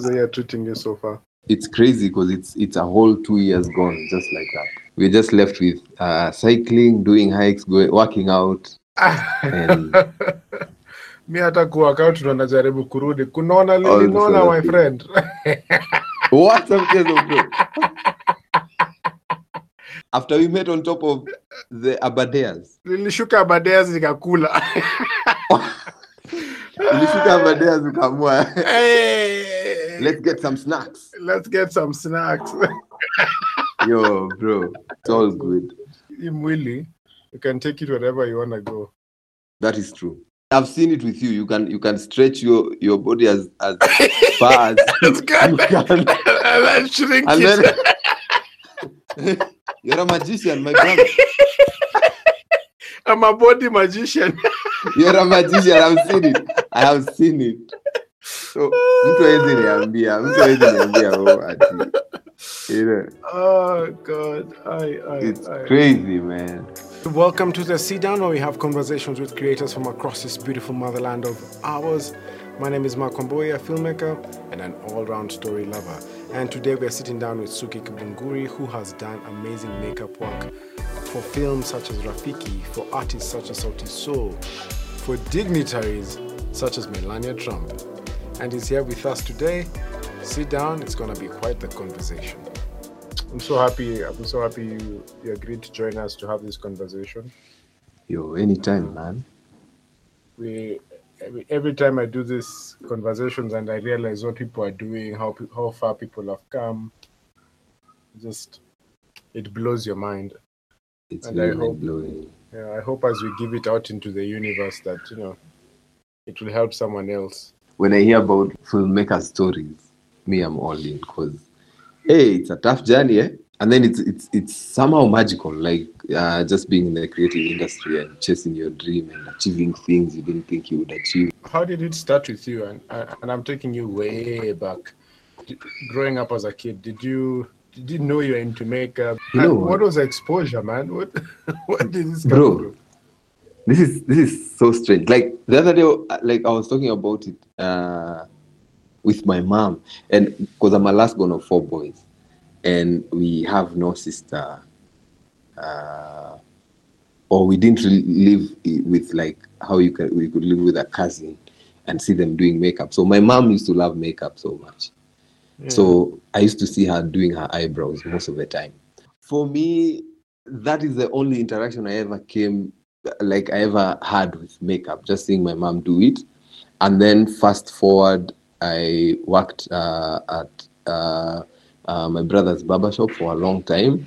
the are treating you so far? It's crazy because it's it's a whole two years gone just like that. We're just left with uh, cycling, doing hikes, going, working out. And- mi hata kuwakauti ndo najaribu kurudi kunaona All lili naona my friend What a mchezo bro. After we met on top of the Abadeas. lilishuka abadeas nikakula Ulishuka Abadeas ukaamua. hey, Let's get some snacks. let's get some snacks Yo, bro. It's all good. hii mwili you can take it wherever you wanna go That is true. I've seen it with you. You can you can stretch your your body as as far as you can. and then shrink And then you're a magician, my brother. I'm a body magician You're a magician. I've seen it. I have seen it. So mtu hawezi niambia, mtu hawezi niambia oh, ati. You know, oh god I, I, it's I. crazy, man. Welcome to the Sit Down, where we have conversations with creators from across this beautiful motherland of ours. My name is Mark Wamboya, a filmmaker and an all round story lover. And today we are sitting down with Suki Kibunguri, who has done amazing makeup work for films such as Rafiki, for artists such as Sauti Sol, for dignitaries such as Melania Trump. And he's here with us today. Sit down, it's going to be quite the conversation. I'm so happy. I'm so happy you, you agreed to join us to have this conversation. Yo, anytime, man. We every, every time I do these conversations and I realize what people are doing, how how far people have come, just it blows your mind. It's And very I hope- mind blowing. Yeah, I hope as we give it out into the universe that you know it will help someone else. When I hear about filmmaker stories, me, I'm all in because hey, it's a tough journey, eh? And then it's it's it's somehow magical, like uh, just being in the creative industry and chasing your dream and achieving things you didn't think you would achieve. How did it start with you? And and I'm taking you way back. Growing up as a kid, did you did you know you're into makeup? You know what? what was the exposure, man? What what did this come Bro. through? this is this is so strange like the other day like i was talking about it uh with my mom and because i'm a last born of four boys and we have no sister uh or we didn't really live with like how you can we could live with a cousin and see them doing makeup. So my mom used to love makeup so much. So I used to see her doing her eyebrows most of the time. For me, that is the only interaction I ever came, like I ever had with makeup, just seeing my mom do it. And then fast forward, I worked uh, at uh, uh, my brother's barber shop for a long time.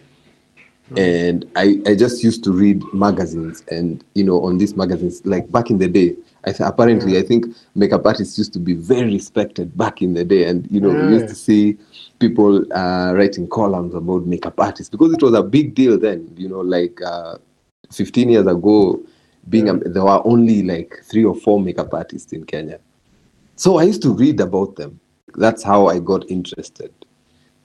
And I, I just used to read magazines and, you know, on these magazines, like back in the day, I th- apparently, I think makeup artists used to be very respected back in the day. And, you know, we used to see people uh, writing columns about makeup artists because it was a big deal then, you know, like uh, 15 years ago, being a, there were only like three or four makeup artists in Kenya. So I used to read about them. That's how I got interested.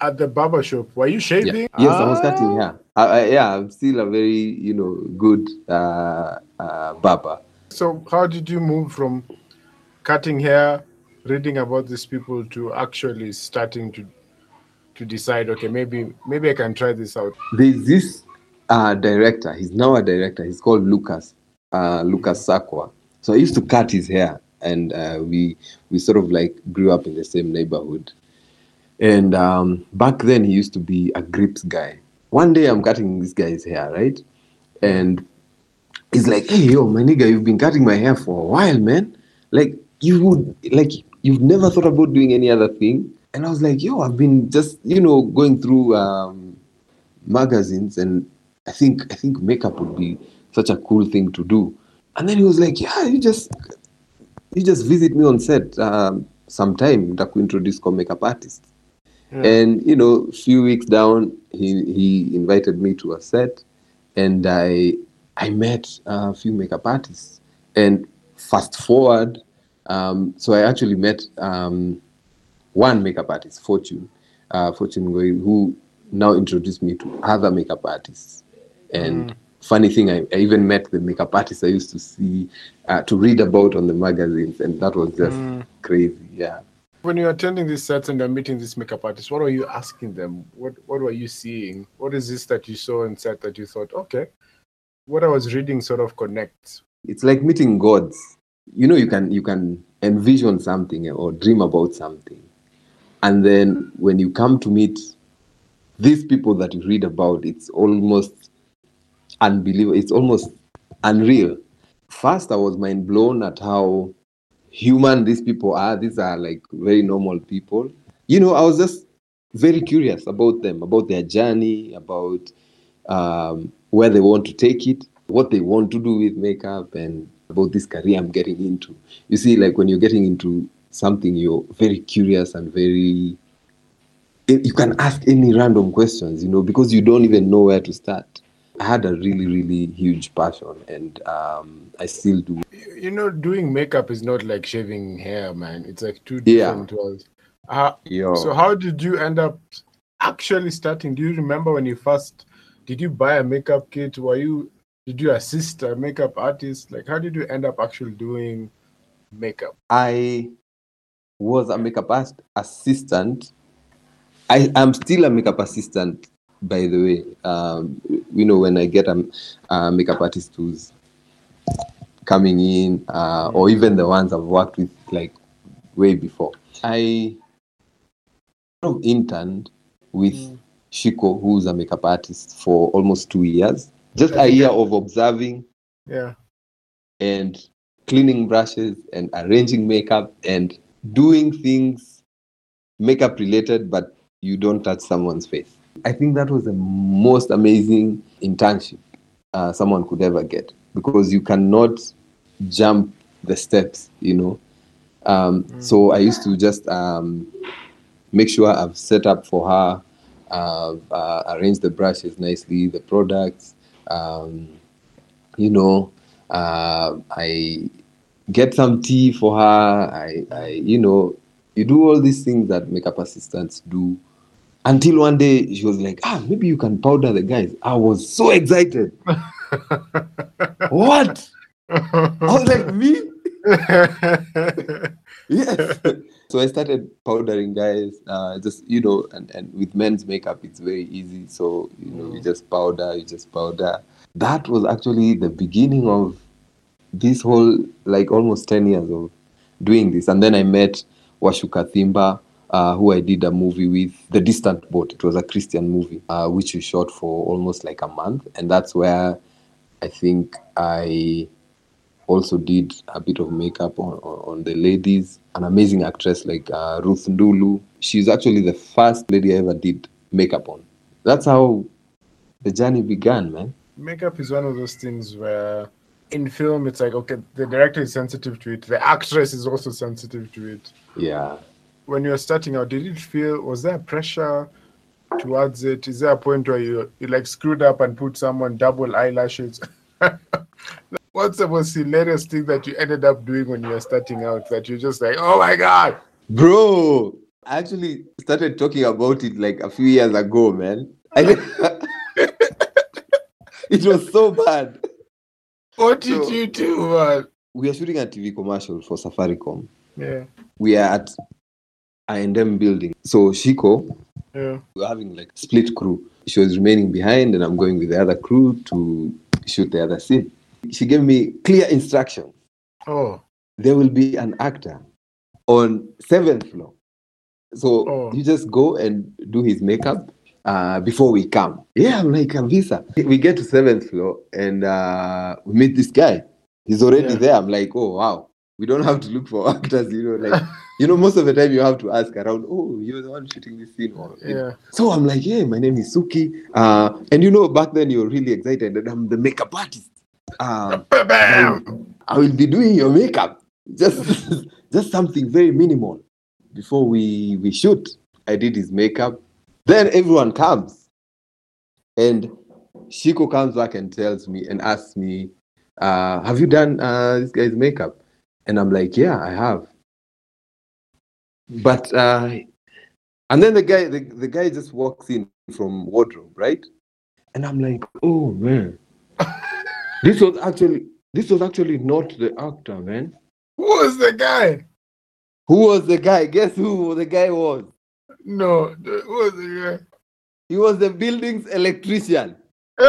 At the barber shop, were you Yeah. shaving? Yes, I was cutting Ah. hair. I, I, yeah, I'm still a very, you know, good uh, uh, barber. So how did you move from cutting hair, reading about these people to actually starting to to decide, okay, maybe maybe I can try this out. There's this uh, director. He's now a director. He's called Lucas. Uh, Lucas Sakwa. So I used to cut his hair, and uh, we we sort of like grew up in the same neighborhood. And um, back then, he used to be a grips guy. One day, I'm cutting this guy's hair, right? And he's like, "Hey, yo, my nigga, you've been cutting my hair for a while, man. Like, you would like you've never thought about doing any other thing." And I was like, "Yo, I've been just you know going through um, magazines, and I think I think makeup would be such a cool thing to do." And then he was like, "Yeah, you just you just visit me on set um, sometime. Nitakuintroduce kwa makeup artist." And you know, a few weeks down, he he invited me to a set, and I I met a few makeup artists. And fast forward, um, so I actually met um, one makeup artist, Fortune, uh, Fortune who now introduced me to other makeup artists. And funny thing, I, I even met the makeup artists I used to see, uh, to read about on the magazines, and that was just crazy. Yeah. When you're attending these sets and you're meeting these makeup artists, what are you asking them? What what were you seeing? What is this that you saw and set that you thought, okay, what I was reading sort of connects? It's like meeting gods. You know, you can you can envision something or dream about something, and then when you come to meet these people that you read about, it's almost unbelievable. It's almost unreal. First, I was mind blown at how human these people are. These are like very normal people. You know, I was just very curious about them, about their journey, about um, where they want to take it, what they want to do with makeup, and about this career I'm getting into. You see, like when you're getting into something, you're very curious and very. You can ask any random questions, you know, because you don't even know where to start. I had a really, really huge passion, and um, I still do. You know, doing makeup is not like shaving hair, man. It's like two Yeah. different worlds. Uh, Yo. so how did you end up actually starting? Do you remember when you first did you buy a makeup kit? Were you did you assist a makeup artist? Like how did you end up actually doing makeup? I was a makeup assistant. I am still a makeup assistant, by the way. Um, you know, when I get a, a makeup artist who's coming in, uh, or even the ones I've worked with like way before. I sort of interned with Shiko, who's a makeup artist, for almost two years. Just a year of observing Yeah. and cleaning brushes and arranging makeup and doing things makeup related, but you don't touch someone's face. I think that was the most amazing internship uh, someone could ever get because you cannot jump the steps, you know. Um, So I used to just um, make sure I've set up for her, uh, uh, arrange the brushes nicely, the products, um, you know, uh, I get some tea for her. I, I, you know, you do all these things that makeup assistants do. Until one day she was like, ah, maybe you can powder the guys. I was so excited. what? I was like, me? yes. so I started powdering guys. Uh, just you know, and, and with men's makeup, it's very easy. So you know, you just powder, you just powder. That was actually the beginning of this whole like almost ten years of doing this. And then I met Washuka Thimba, uh, who I did a movie with, The Distant Boat. It was a Christian movie, uh, which we shot for almost like a month, and that's where I think I also did a bit of makeup on, on, on the ladies. An amazing actress like uh, Ruth Ndulu. She's actually the first lady I ever did makeup on. That's how the journey began, man. makeup is one of those things where in film it's like okay the director is sensitive to it the actress is also sensitive to it Yeah. When you're starting out did it feel was there pressure towards it is there a point where you you like screwed up and put someone double eyelashes what's the most hilarious thing that you ended up doing when you were starting out that you're just like oh my god Bro, I actually started talking about it like a few years ago, man. It was so bad. what did So- you do man We are shooting a TV commercial for Safaricom. yeah We are at I&M building. So Shiko, yeah we were having like split crew. She was remaining behind, and I'm going with the other crew to shoot the other scene. She gave me clear instructions. oh There will be an actor on seventh floor. So Oh. you just go and do his makeup uh, before we come. Yeah, I'm like Visa. We get to seventh floor and uh, we meet this guy. He's already Yeah. there. I'm like, oh wow. We don't have to look for actors, you know, like you know, most of the time you have to ask around, oh, you're the one shooting this scene. Or, yeah So I'm like, yeah, my name is Suki. Uh, and you know, back then you're really excited that I'm the makeup artist. Um, Bam! I will be doing your makeup. Just just something very minimal before we we shoot. I did his makeup. Then everyone comes. And Shiko comes back and tells me and asks me, uh, have you done uh, this guy's makeup? And I'm like, yeah, I have. But uh, and then the guy the, the guy just walks in from wardrobe, right? And I'm like, oh man. this was actually this was actually not the actor, man. Who was the guy? Who was the guy? Guess who the guy was? No, who was the guy? He was the building's electrician.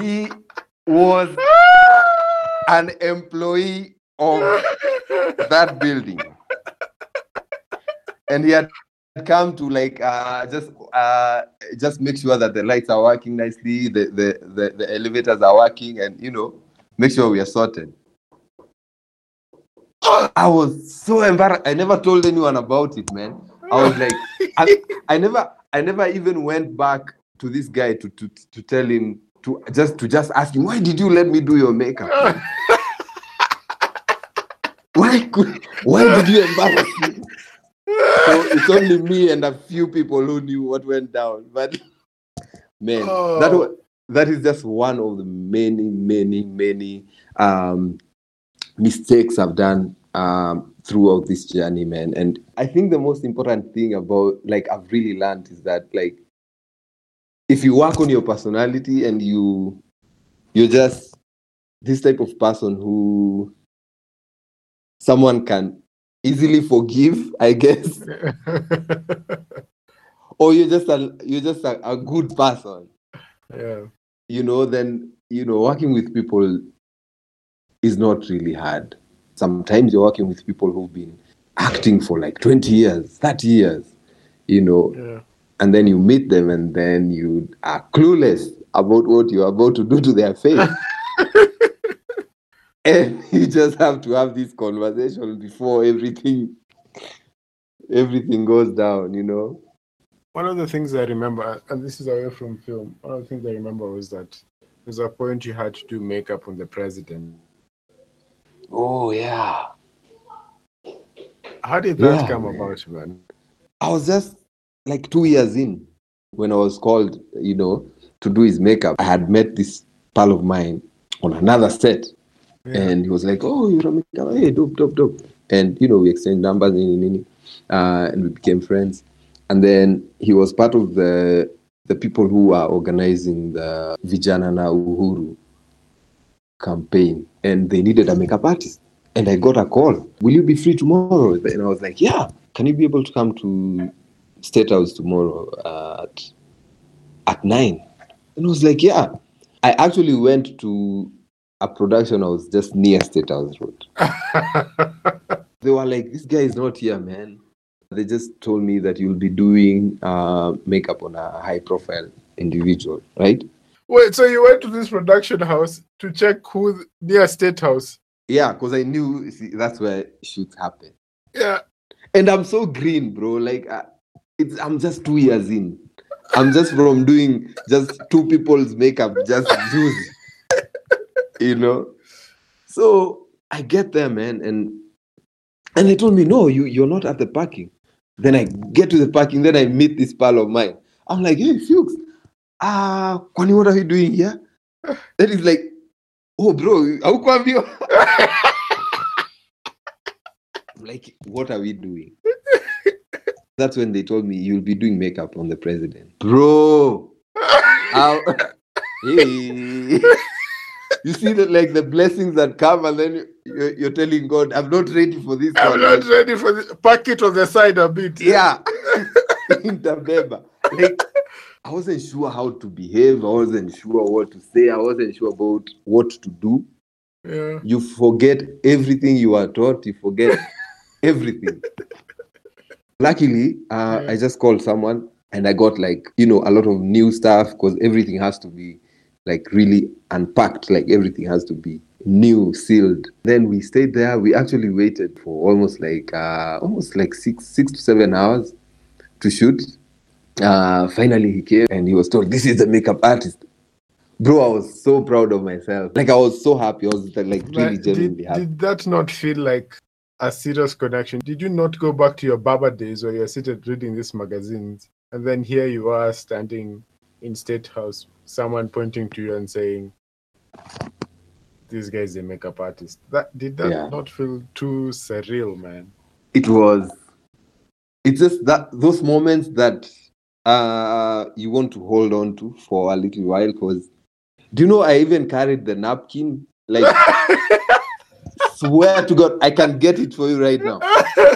He was an employee of that building. And he had come to like uh, just uh, just make sure that the lights are working nicely, the, the, the, the elevators are working, and you know, make sure we are sorted. I was so embarrassed. I never told anyone about it, man. I was like, I, I never, I never even went back to this guy to to to tell him to just to just ask him why did you let me do your makeup? Why could, why did you embarrass me? So it's only me and a few people who knew what went down. But man, that Oh. wa- that is just one of the many, many, many um, mistakes I've done um, throughout this journey, man. And I think the most important thing about like I've really learned is that like if you work on your personality and you you're just this type of person who someone can easily forgive, I guess, or you're just a you're just a, a good person, yeah. you know, then you know working with people is not really hard. Sometimes you're working with people who've been acting for like 20 years, 30 years, you know, Yeah. and then you meet them and then you are clueless about what you're about to do to their face. and you just have to have this conversation before everything everything goes down, you know. One of the things I remember, and this is away from film, one of the things I remember was that there's a point you had to do makeup on the president. Oh yeah. How did that Yeah, come man. about, man? I was just like two years in when I was called, you know, to do his makeup. I had met this pal of mine on another set. Yeah. and he was like, "Oh, you're a makeup, hey, dope, dope, dope." And you know, we exchanged numbers, uh, and we became friends. And then he was part of the the people who are organizing the Vijana na Uhuru campaign, and they needed a makeup artist. And I got a call. Will you be free tomorrow? And I was like, Yeah. Can you be able to come to State House tomorrow at at nine? And I was like, Yeah. I actually went to a production house just near State House Road. They were like, "This guy is not here, man." They just told me that you'll be doing uh, makeup on a high-profile individual, right? Wait, so you went to this production house to check who near State House? Yeah, because I knew see, that's where shoots happen. Yeah. And I'm so green, bro. Like, uh, it's I'm just two years in. I'm just from doing just two people's makeup, just juice, you know. So I get there, man, and and they told me, no, you you're not at the parking. Then I get to the parking, then I meet this pal of mine. I'm like, hey, Fuchs, ah, Kwani, what are you doing here? Then he's like, oh, bro, haukuambiwa? I'm like, what are we doing? That's when they told me you'll be doing makeup on the president. Bro, Hey. You see that like the blessings that come, and then you're, you're telling God, I'm not ready for this I'm one. not ready for this. Pack it on the side a bit. Yeah. Intermember. Like, I wasn't sure how to behave. I wasn't sure what to say. I wasn't sure about what to do. Yeah. You forget everything you are taught. You forget everything. Luckily, uh, Yeah. I just called someone and I got like, you know, a lot of new stuff because everything has to be like really unpacked. Like everything has to be new, sealed. Then we stayed there. We actually waited for almost like, uh, almost like six, six to seven hours to shoot. Uh, finally, he came and he was told, "This is the makeup artist." Bro, I was so proud of myself. Like I was so happy. I was like really But genuinely did, happy. did that not feel like a serious connection? Did you not go back to your Baba days where you're seated reading these magazines and then here you are standing in State House, someone pointing to you and saying, This guy's a makeup artist. That did that Yeah. not feel too surreal, man? it was it's just that those moments that uh you want to hold on to for a little while because do you know i even carried the napkin like swear to God, I can get it for you right now.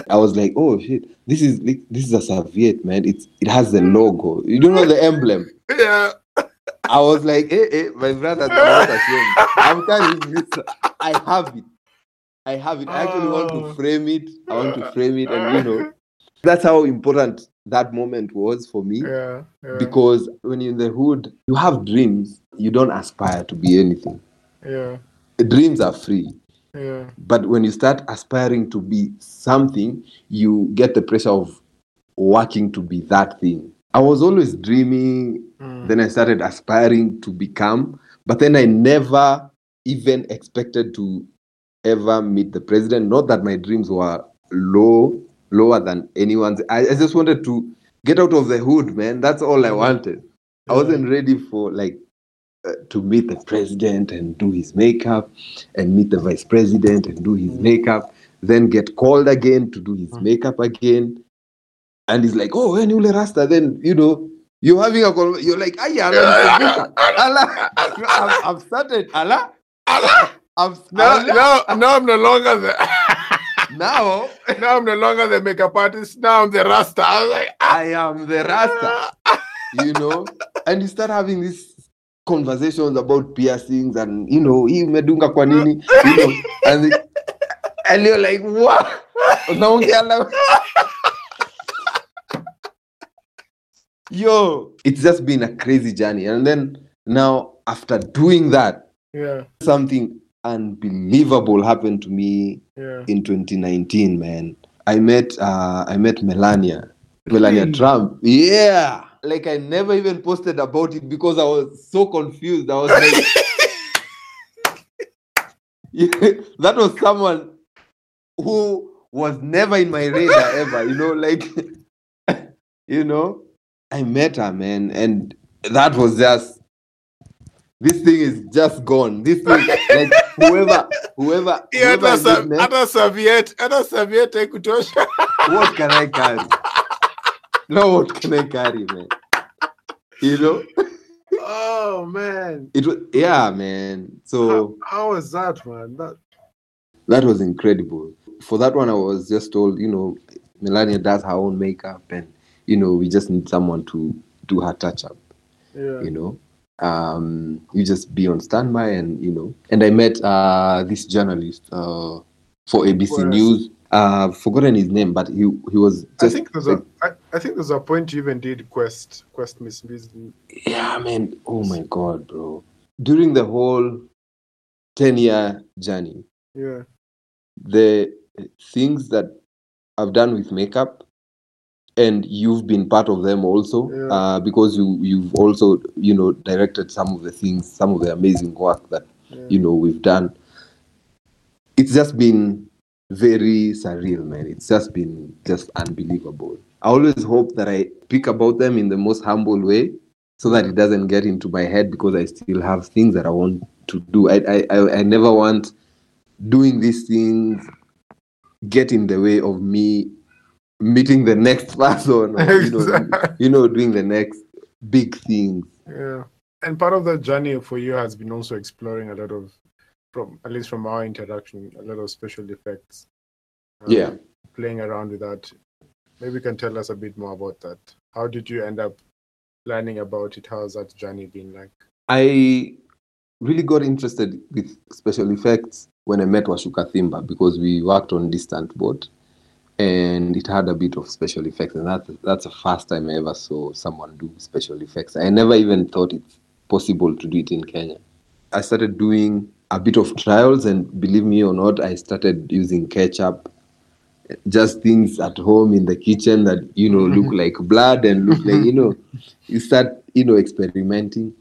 I was like, oh shit, this is this is a serviette, man. It's it has the logo. You don't know the emblem. Yeah. I was like, hey, hey, my brother, I'm not ashamed. Carrying this. I have it. I have it. I actually want Oh. to frame it. I want to frame it, and you know, that's how important that moment was for me. Yeah. Yeah. Because when you're in the hood, you have dreams. You don't aspire to be anything. yeah. Dreams are free. Yeah. But when you start aspiring to be something, you get the pressure of working to be that thing. I was always dreaming, Mm. then I started aspiring to become, but then I never even expected to ever meet the president. Not that my dreams were low, lower than anyone's. I, I just wanted to get out of the hood, man. That's all I wanted. I wasn't ready for like uh, to meet the president and do his makeup and meet the vice president and do his makeup then get called again to do his Mm. makeup again and he's like oh when you rasta then you know you're having a call you're like aya Allah, Allah, I've, I've started. Allah I've Now, Allah. now, now I'm no longer the now now I'm no longer the makeup artist. Now I'm the Rasta. I was like, ah, I am the rasta. You know? And you start having these conversations about piercings and you know hii umedunga kwa nini? You know? And, the- and you're like what unaongea yo. It's just been a crazy journey. And then now after doing that yeah, something unbelievable happened to me yeah. in 2019 man. I met uh i met melania. Melania trump. Yeah. Like i never even posted about it because i was so confused. I was like Yeah, that was someone who was never in my radar ever you know like you know i met her man and that was just this thing is just gone this thing like whoever whoever, Yeah, whoever I hata sa- did met- hata serviette, hata serviette what can I carry? No, what can I carry, man? You know, Oh man. it was yeah, man. So How, how was that, man? That that was incredible. For that one, I was just told, you know, Melania does her own makeup, and you know, we just need someone to do her touch up. yeah. You know, um, you just be on standby, and you know. And I met uh, this journalist uh, for ABC else? News. Uh, forgotten his name, but he he was I think there's a I, I think there's a point you even did Quest Quest Miss Miss Yeah, man. Oh my god, bro. During the whole 10 year journey, Yeah. the things that I've done with makeup and you've been part of them also Yeah. uh, because you you've also you know directed some of the things some of the amazing work that Yeah. you know we've done it's just been very surreal man it's just been just unbelievable i always hope that i speak about them in the most humble way so that it doesn't get into my head because i still have things that i want to do i i i, I never want doing these things get in the way of me meeting the next person or, you know you know doing the next big things Yeah. And part of that journey for you has been also exploring a lot of from at least from our interaction, a lot of special effects. Um, Yeah. Playing around with that. Maybe you can tell us a bit more about that. How did you end up learning about it? How's that journey been like? I really got interested with special effects when I met Washuka Thimba because we worked on Distant Boat and it had a bit of special effects and that, that's the first time I ever saw someone do special effects. I never even thought it's possible to do it in Kenya. I started doing a bit of trials and believe me or not, I started using ketchup just things at home in the kitchen that you know look like blood and look like you know you start you know experimenting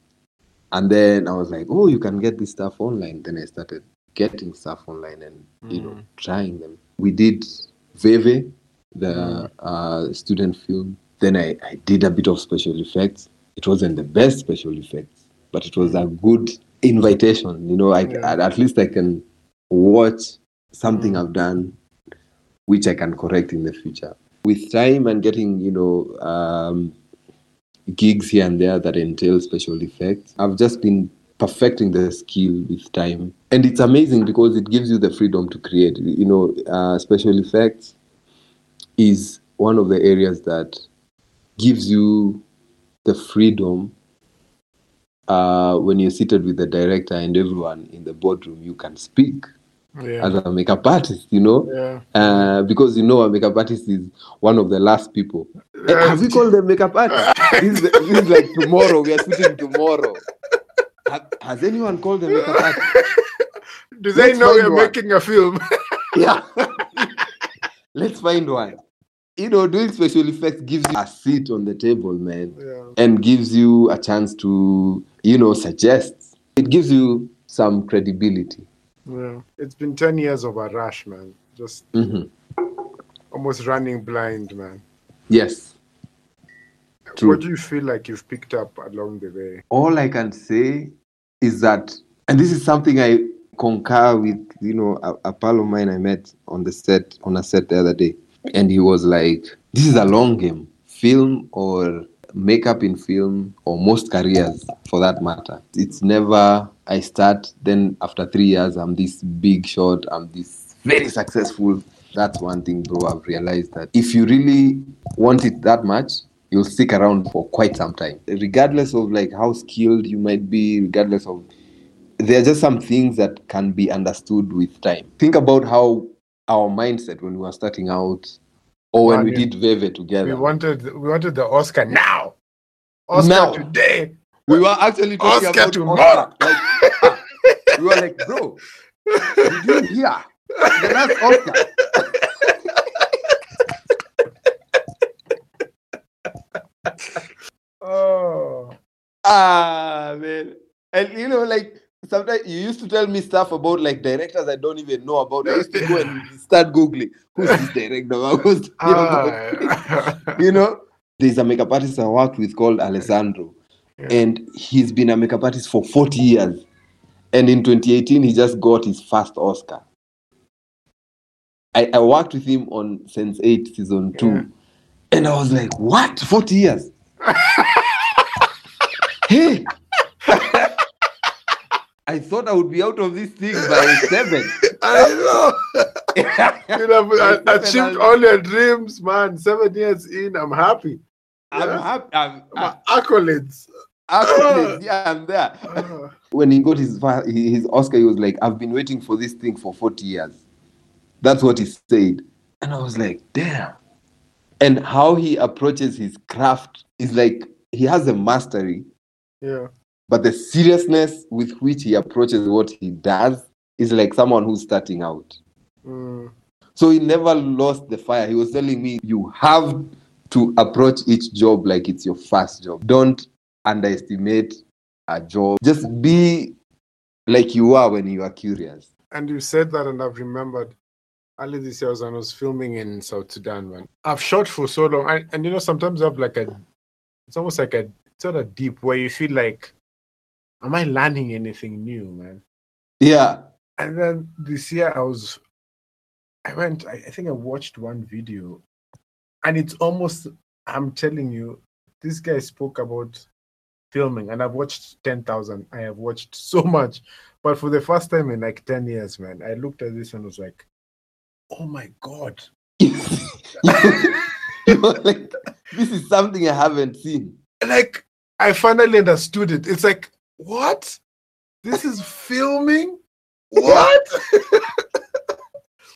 and then i was like oh you can get this stuff online then i started getting stuff online and you know Mm. trying them we did veve the Mm. uh, student film then I, I did a bit of special effects it wasn't the best special effects but it was a good invitation you know I, Yeah. at, at least i can watch something Mm. i've done which I can correct in the future. With time and getting, you know, um, gigs here and there that entail special effects, I've just been perfecting the skill with time. And it's amazing because it gives you the freedom to create. You know, uh, special effects is one of the areas that gives you the freedom uh, when you're seated with the director and everyone in the boardroom, you can speak Yeah. as a makeup artist, you know, yeah. uh, because you know a makeup artist is one of the last people. Eh, have you called them makeup artist? this, is, this is like tomorrow. We are shooting tomorrow. Ha- has anyone called them? Do they Let's know you're one. making a film? Yeah. Let's find one. You know, doing special effects gives you a seat on the table, man, yeah. and gives you a chance to, you know, suggest. It gives you some credibility. Yeah. It's been 10 years of a rush, man. Just hmm almost running blind, man. Yes. True. What do you feel like you've picked up along the way? all I can say is that, and this is something I concur with, you know, a, a pal of mine I met on the set, on a set the other day. And he was like, this is a long game. Film or makeup in film, or most careers for that matter. It's never, I start, then after three years, I'm this big shot, I'm this very successful. That's one thing, bro. I've realized that if you really want it that much, you'll stick around for quite some time regardless of like how skilled you might be regardless of there are just some things that can be understood with time think about how our mindset when we were starting out or when Man, we did veve together We wanted we wanted the Oscar now. Oscar Now. today. we were actually talking Oscar about tomorrow. Oscar. Like, ah, we were like bro did you hear the last Oscar Oh. Ah man. And you know, like sometimes you used to tell me stuff about like directors I don't even know about. I used to go and start googling who's this director. Who's Ah. you know, there's a makeup artist I worked with called Alessandro, Yeah. and he's been a makeup artist for 40 years. And in 2018, he just got his first Oscar. I, I worked with him on Sense 8 season 2, Yeah. and I was like, what? 40 years? Hey! I thought I would be out of this thing by seven. I know. You know, but I, By I seven, achieved all your dreams, man. Seven years in, I'm happy. I'm Yeah. happy. I'm, My accolades. I'm, yeah, I'm there. Ah. when he got his his Oscar, he was like, "I've been waiting for this thing for 40 years." That's what he said, and I was like, "Damn!" And how he approaches his craft is like he has a mastery, yeah. but the seriousness with which he approaches what he does is like someone who's starting out. Mm. So he never lost the fire. He was telling me, "You have to approach each job like it's your first job. Don't underestimate a job. Just be like you are when you are curious." And you said that, and I've remembered early this year when I was filming in South Sudan, man. I've shot for so long, and, and you know, sometimes I have like a, it's almost like a sort of deep where you feel like, am I learning anything new, man? Yeah. And then this year I was, I went, I, I think I watched one video, and it's almost, I'm telling you, this guy spoke about filming, and I've watched 10,000. I have watched so much. But for the first time in like 10 years, man, I looked at this and was like, oh my God. like, this is something I haven't seen. Like, I finally understood it. It's like, what? This is filming? What?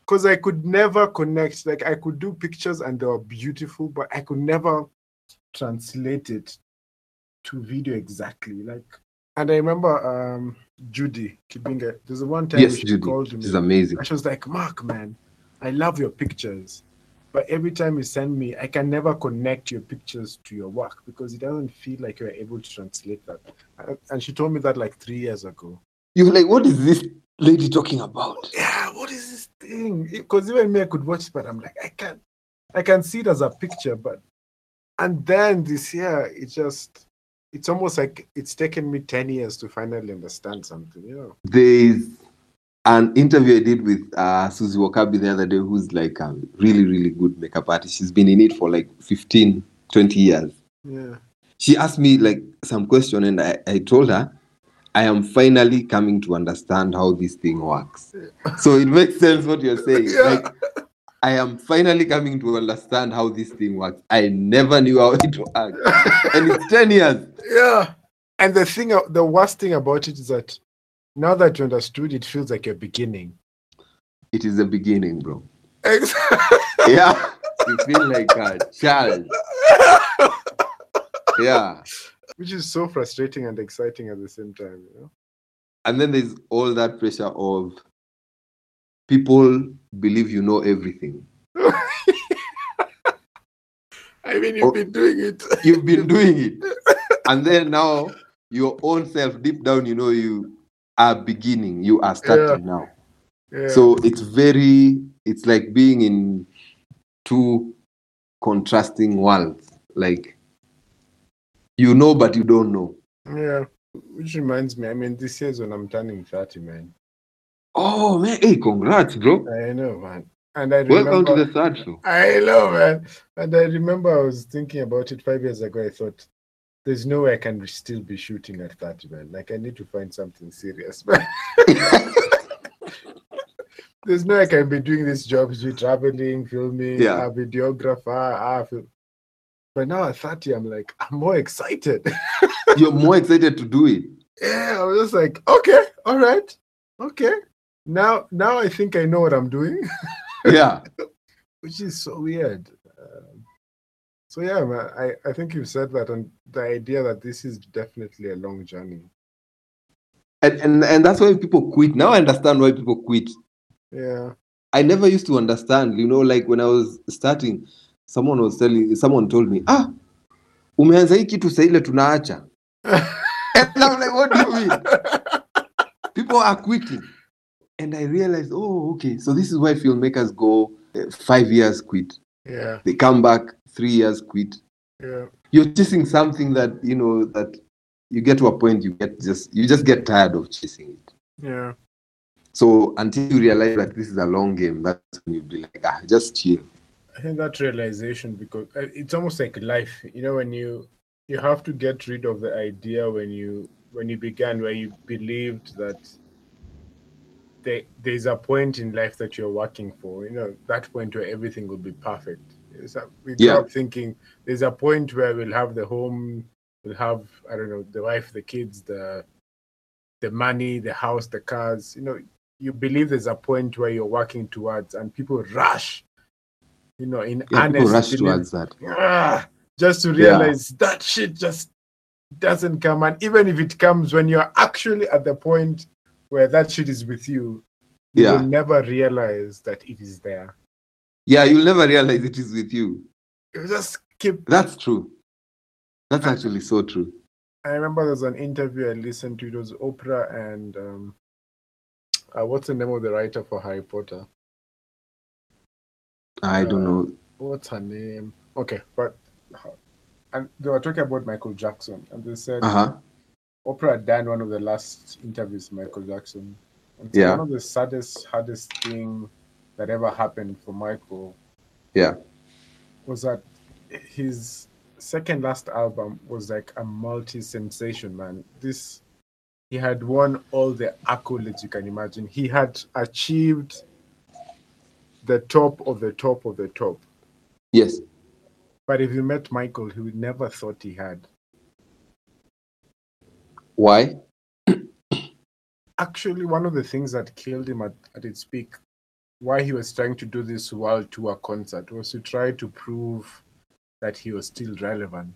Because I could never connect. Like, I could do pictures and they were beautiful, but I could never translate it to video exactly. Like, and I remember um Judy Kibinga. There's one time Yes, she Judy. called me. She's amazing. And she was like, Mark, man, I love your pictures. But every time you send me, I can never connect your pictures to your work because it doesn't feel like you're able to translate that. And- And she told me that like three years ago. You were like, what is this lady talking about? Yeah, what is this thing? Because even me, I could watch it, but I'm like, I can't. I can see it as a picture, but and then this year, it just it's almost like it's taken me 10 years to finally understand something, you know. There's an interview I did with uh, Susie Wakabi the other day, who's like a really, really good makeup artist. She's been in it for like 15, 20 years. Yeah. She asked me like some question, and I, I told her, I am finally coming to understand how this thing works. So it makes sense what you're saying. Yeah. Like, I am finally coming to understand how this thing works. I never knew how it worked. and it's 10 years. Yeah. And the thing, the worst thing about it is that now that you understood, it feels like you're beginning. It is a beginning, bro. Exactly. Yeah. You feel like a child. Yeah. Which is so frustrating and exciting at the same time, you know? And then there's all that pressure of people believe you know everything. I mean, you've Oh. been doing it. You've been doing it. And then now your own self, deep down, you know you are beginning. You are starting now. Yeah. So it's very, it's like being in two contrasting worlds. Like you know, but you don't know. yeah. Which reminds me, I mean, this year's when I'm turning 30, man. Oh man, hey, congrats, bro. I know, man. And I remember. Welcome to the third show. I know, man. And I remember I was thinking about it five years ago. I thought, there's no way I can still be shooting at 30, man. Like, I need to find something serious, man. there's no way I can be doing these jobs, be traveling, filming, Yeah. a videographer. Ah, film. But now at 30, I'm like, I'm more excited. You're more excited to do it. yeah, I was just like, okay, all right, okay. Now, now I think I know what I'm doing. Yeah. which is so weird. Um, so yeah, man, I, I think you've said that, and the idea that this is definitely a long journey. And, and and that's why people quit. Now I understand why people quit. Yeah, I never used to understand, you know, like when I was starting, someone was telling someone told me, ah, umeanza hii kitu saa ile tunaacha. And I'm like, what do you mean? People are quitting. And I realized, oh, okay, so this is why filmmakers go uh, five years quit. Yeah, They come back three years quit. yeah, You're chasing something that, you know, that you get to a point you get just you just get tired of chasing it. yeah, So until you realize that this is a long game, that's when you be like, ah, just chill. I think that realization because uh, it's almost like life. You know, when you you have to get rid of the idea when you when you began where you believed that there, there's a point in life that you're working for. You know, that point where everything will be perfect. A- we Yeah. up thinking there's a point where we'll have the home, we'll have I don't know the wife, the kids, the the money, the house, the cars. You know, you believe there's a point where you're working towards, and people rush. You know, in Yeah, people earnest rush towards that. Ah, just to Yeah. realize that shit just doesn't come and even if it comes when you're actually at the point where that shit is with you you Yeah. will never realize that it is there Yeah, you'll never realize it is with you. you just keep That's true. That's actually so true. i remember there was an interview i listened to it was oprah and um uh, what's the name of the writer for harry potter I don't Uh, know. what's her name okay but and they were talking about michael jackson and they said Uh huh. Oprah had done one of the last interviews with Michael Jackson. And Yeah. one of the saddest, hardest thing that ever happened for Michael Yeah. was that his second last album was like a multi sensation, man. This he had won all the accolades you can imagine. He had achieved the top of the top of the top. Yes. But if you met Michael, he would never thought he had. Why? actually one of the things that killed him at, at its peak why he was trying to do this world tour concert was to try to prove that he was still relevant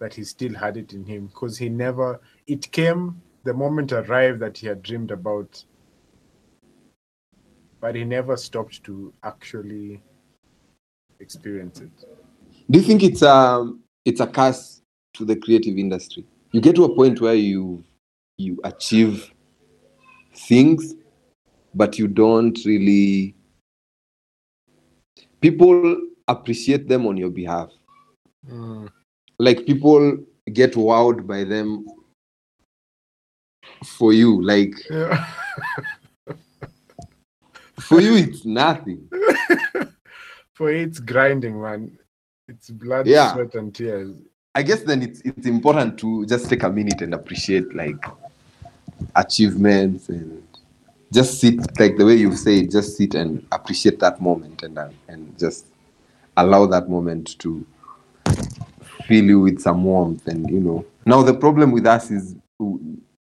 that he still had it in him because he never it came the moment arrived that he had dreamed about but he never stopped to actually experience it Do you think it's um it's a curse to the creative industry? You get to a point where you you achieve things, but you don't really people appreciate them on your behalf. Mm. Like people get wowed by them for you. Like yeah. for you it's nothing. for it's grinding man it's blood Yeah. sweat and tears I guess then it's it's important to just take a minute and appreciate like achievements and just sit like the way you say it, just sit and appreciate that moment and uh, and just allow that moment to fill you with some warmth and you know. Now the problem with us is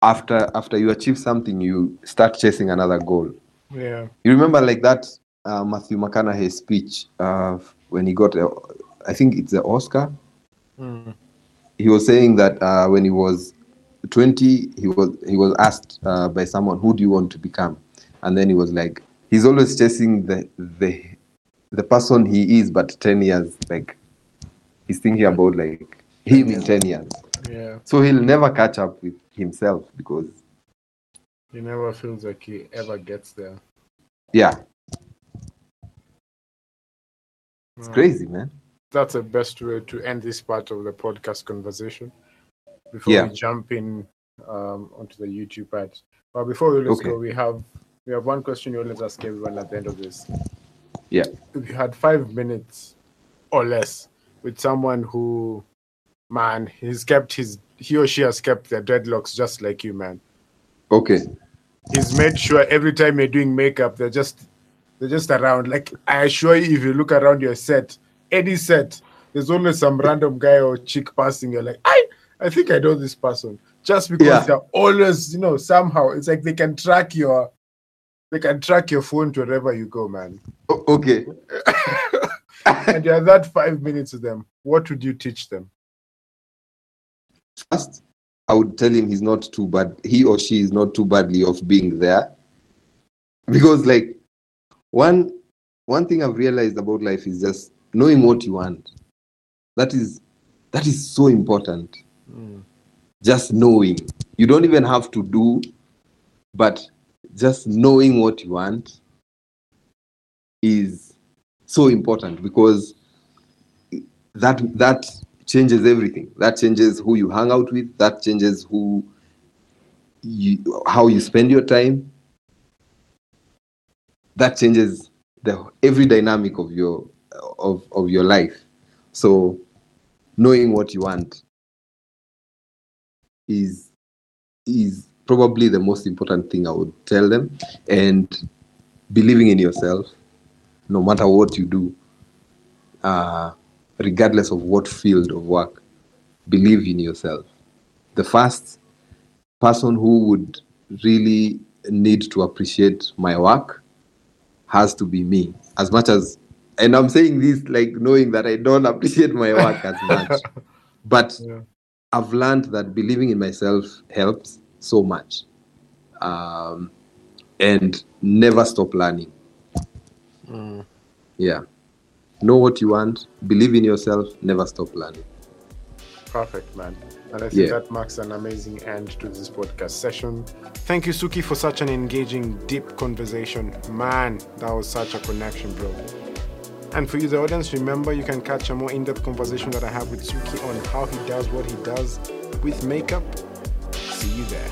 after after you achieve something you start chasing another goal. Yeah. you remember like that uh, matthew mcconaughey speech uh, when he got a, i think it's the oscar Mm. he was saying that uh, when he was 20 he was he was asked uh, by someone who do you want to become and then he was like he's always chasing the the the person he is but 10 years like he's thinking about like him in 10 years Yeah. so he'll never catch up with himself because He never feels like he ever gets there. yeah it's Mm. crazy man That's the best way to end this part of the podcast conversation. Before Yeah. we jump in um, onto the YouTube part. But before we let's Okay. go, we have we have one question you always ask everyone at the end of this. Yeah. If you had five minutes or less with someone who man, he's kept his he or she has kept their dreadlocks just like you, man. okay he's made sure every time you're doing makeup, they're just they're just around. Like I assure you, if you look around your set, any set, there's always some random guy or chick passing. You're like, I I think I know this person. Just because Yeah. they're always, you know, somehow it's like they can track your they can track your phone to wherever you go, man. O- okay and you have that five minutes with them. What would you teach them? first i would tell him he's not too bad he or she is not too badly off being there because like one one thing i've realized about life is just knowing what you want. That is that is so important. Mm. Just knowing. You don't even have to do but just knowing what you want is so important because that that changes everything. That changes who you hang out with. That changes who you how you spend your time. That changes the every dynamic of your of of your life. So knowing what you want is is probably the most important thing i would tell them. And believing in yourself no matter what you do uh, regardless of what field of work believe in yourself. The first person who would really need to appreciate my work has to be me. As much as and i'm saying this like knowing that i don't appreciate my work as much but Yeah. i've learned that believing in myself helps so much um, and never stop learning yeah know what you want believe in yourself never stop learning Perfect, man. And I think Yeah. that marks an amazing end to this podcast session. Thank you, Suki, for such an engaging, deep conversation. Man, that was such a connection, bro. And for you, the audience, remember you can catch a more in depth conversation that I have with Suki on how he does what he does with makeup. See you there.